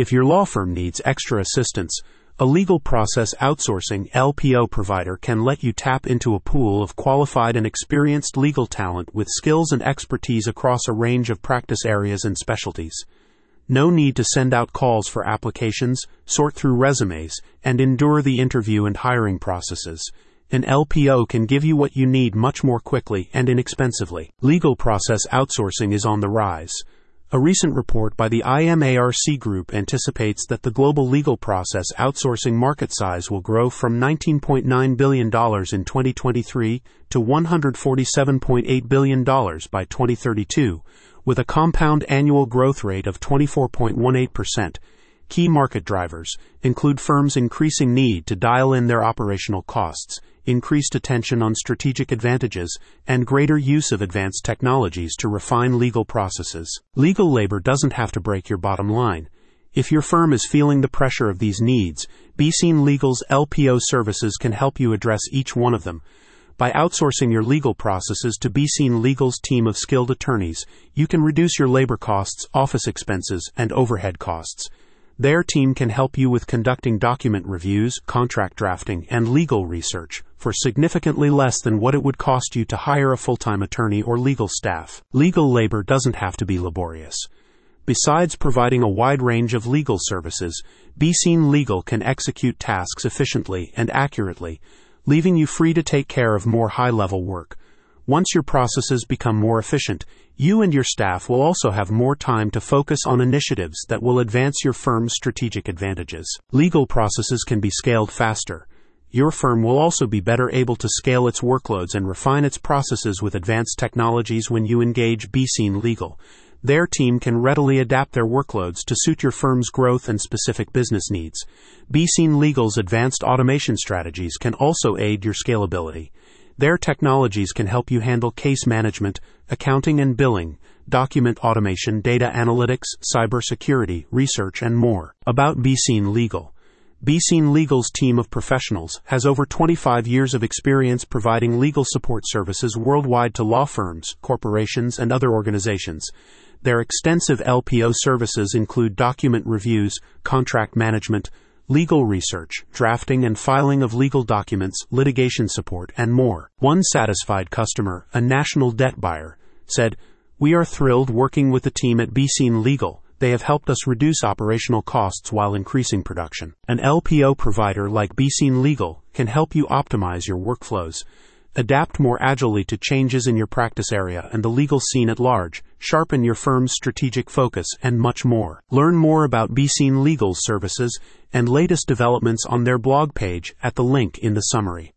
If your law firm needs extra assistance, a legal process outsourcing LPO provider can let you tap into a pool of qualified and experienced legal talent with skills and expertise across a range of practice areas and specialties. No need to send out calls for applications, sort through resumes, and endure the interview and hiring processes. An LPO can give you what you need much more quickly and inexpensively. Legal process outsourcing is on the rise. A recent report by the IMARC Group anticipates that the global legal process outsourcing market size will grow from $19.9 billion in 2023 to $147.8 billion by 2032, with a compound annual growth rate of 24.18%. Key market drivers include firms' increasing need to dial in their operational costs increased attention on strategic advantages, and greater use of advanced technologies to refine legal processes. Legal labor doesn't have to break your bottom line. If your firm is feeling the pressure of these needs, BeeSeen Legal's LPO services can help you address each one of them. By outsourcing your legal processes to BeeSeen Legal's team of skilled attorneys, you can reduce your labor costs, office expenses, and overhead costs. Their team can help you with conducting document reviews, contract drafting, and legal research for significantly less than what it would cost you to hire a full time attorney or legal staff. Legal labor doesn't have to be laborious. Besides providing a wide range of legal services, BeeSeen Legal can execute tasks efficiently and accurately, leaving you free to take care of more high level work. Once your processes become more efficient, you and your staff will also have more time to focus on initiatives that will advance your firm's strategic advantages. Legal processes can be scaled faster. Your firm will also be better able to scale its workloads and refine its processes with advanced technologies when you engage BeeSeen Legal. Their team can readily adapt their workloads to suit your firm's growth and specific business needs. BeeSeen Legal's advanced automation strategies can also aid your scalability. Their technologies can help you handle case management, accounting and billing, document automation, data analytics, cybersecurity, research, and more. About BeeSeen Legal. BeeSeen Legal's team of professionals has over 25 years of experience providing legal support services worldwide to law firms, corporations, and other organizations. Their extensive LPO services include document reviews, contract management, legal research, drafting and filing of legal documents, litigation support, and more. One satisfied customer, a national debt buyer, said, We are thrilled working with the team at BeeSeen Legal. They have helped us reduce operational costs while increasing production. An LPO provider like BeeSeen Legal can help you optimize your workflows adapt more agilely to changes in your practice area and the legal scene at large, sharpen your firm's strategic focus, and much more. Learn more about BeeSeen Legal services and latest developments on their blog page at the link in the summary.